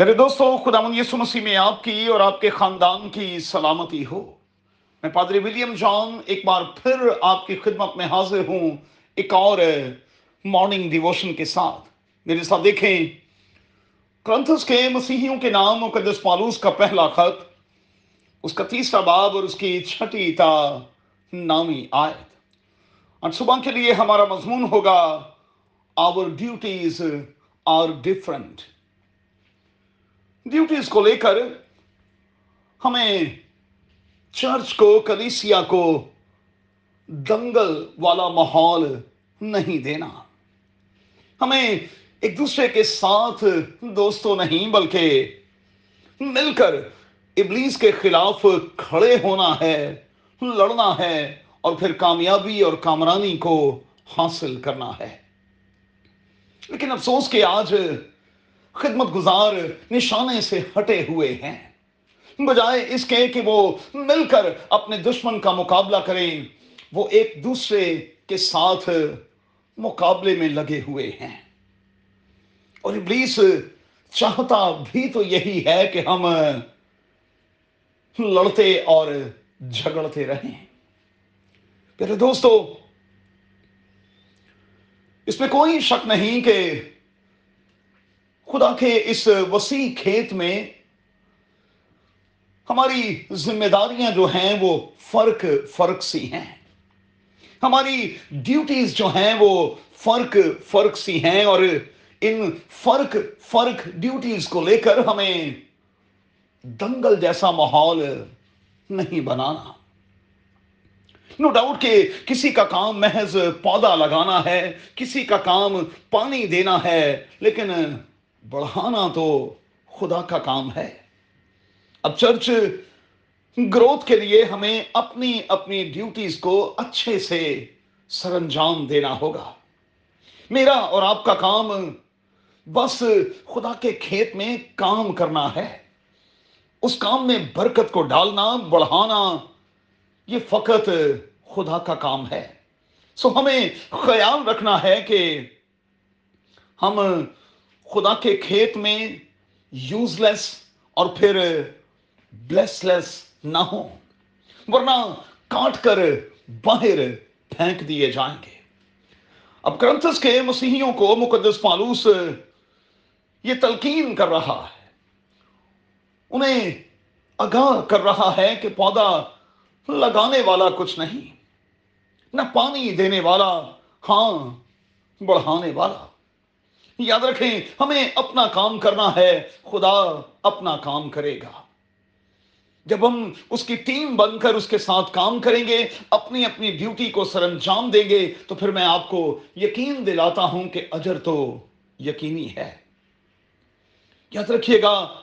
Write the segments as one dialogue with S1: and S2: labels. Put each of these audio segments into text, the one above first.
S1: میرے دوستو خدا یسو مسیح میں آپ کی اور آپ کے خاندان کی سلامتی ہو۔ میں پادری ولیم جان ایک بار پھر آپ کی خدمت میں حاضر ہوں ایک اور مارننگ ڈیووشن کے ساتھ۔ میرے ساتھ دیکھیں، کرنتھس کے مسیحیوں کے نام مقدس پالوس کا پہلا خط، اس کا تیسرا باب اور اس کی چھٹی تا نامی آیت۔ آج صبح کے لیے ہمارا مضمون ہوگا our duties are different duties کو لے کر ہمیں چرچ کو، کلیسیا کو دنگل والا ماحول نہیں دینا۔ ہمیں ایک دوسرے کے ساتھ دوستوں نہیں، بلکہ مل کر ابلیس کے خلاف کھڑے ہونا ہے، لڑنا ہے اور پھر کامیابی اور کامرانی کو حاصل کرنا ہے۔ لیکن افسوس کہ آج خدمت گزار نشانے سے ہٹے ہوئے ہیں۔ بجائے اس کے کہ وہ مل کر اپنے دشمن کا مقابلہ کریں، وہ ایک دوسرے کے ساتھ مقابلے میں لگے ہوئے ہیں۔ اور ابلیس چاہتا بھی تو یہی ہے کہ ہم لڑتے اور جھگڑتے رہیں۔ پہلے دوستو، اس میں کوئی شک نہیں کہ خدا کے اس وسیع کھیت میں ہماری ذمہ داریاں جو ہیں وہ فرق فرق سی ہیں۔ ہماری ڈیوٹیز جو ہیں وہ فرق فرق سی ہیں اور ان فرق فرق ڈیوٹیز کو لے کر ہمیں دنگل جیسا ماحول نہیں بنانا۔ نو ڈاؤٹ کہ کسی کا کام محض پودا لگانا ہے، کسی کا کام پانی دینا ہے، لیکن بڑھانا تو خدا کا کام ہے۔ اب چرچ گروتھ کے لیے ہمیں اپنی اپنی ڈیوٹیز کو اچھے سے سر انجام دینا ہوگا۔ میرا اور آپ کا کام بس خدا کے کھیت میں کام کرنا ہے۔ اس کام میں برکت کو ڈالنا، بڑھانا، یہ فقط خدا کا کام ہے۔ سو ہمیں خیال رکھنا ہے کہ ہم خدا کے کھیت میں یوز لیس اور پھر بلیس لیس نہ ہو ورنہ کاٹ کر باہر پھینک دیے جائیں گے۔ اب کرنتس کے مسیحیوں کو مقدس پالوس یہ تلقین کر رہا ہے۔ انہیں آگاہ کر رہا ہے کہ پودا لگانے والا کچھ نہیں، نہ پانی دینے والا ہاں بڑھانے والا۔ یاد رکھیں، ہمیں اپنا کام کرنا ہے، خدا اپنا کام کرے گا۔ جب ہم اس کی ٹیم بن کر اس کے ساتھ کام کریں گے، اپنی اپنی ڈیوٹی کو سر انجام دیں گے، تو پھر میں آپ کو یقین دلاتا ہوں کہ اجر تو یقینی ہے۔ یاد رکھیے گا،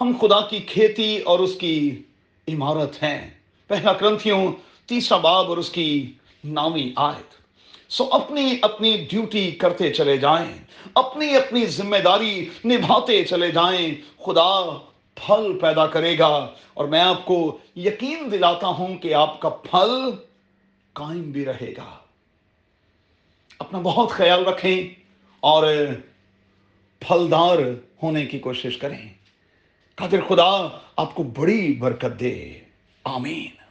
S1: ہم خدا کی کھیتی اور اس کی عمارت ہیں۔ پہلا کرنتھیوں، تیسرا باب اور اس کی نامی آیت۔ سو اپنی اپنی ڈیوٹی کرتے چلے جائیں، اپنی اپنی ذمہ داری نبھاتے چلے جائیں، خدا پھل پیدا کرے گا۔ اور میں آپ کو یقین دلاتا ہوں کہ آپ کا پھل قائم بھی رہے گا۔ اپنا بہت خیال رکھیں اور پھلدار ہونے کی کوشش کریں۔ قادر خدا آپ کو بڑی برکت دے۔ آمین۔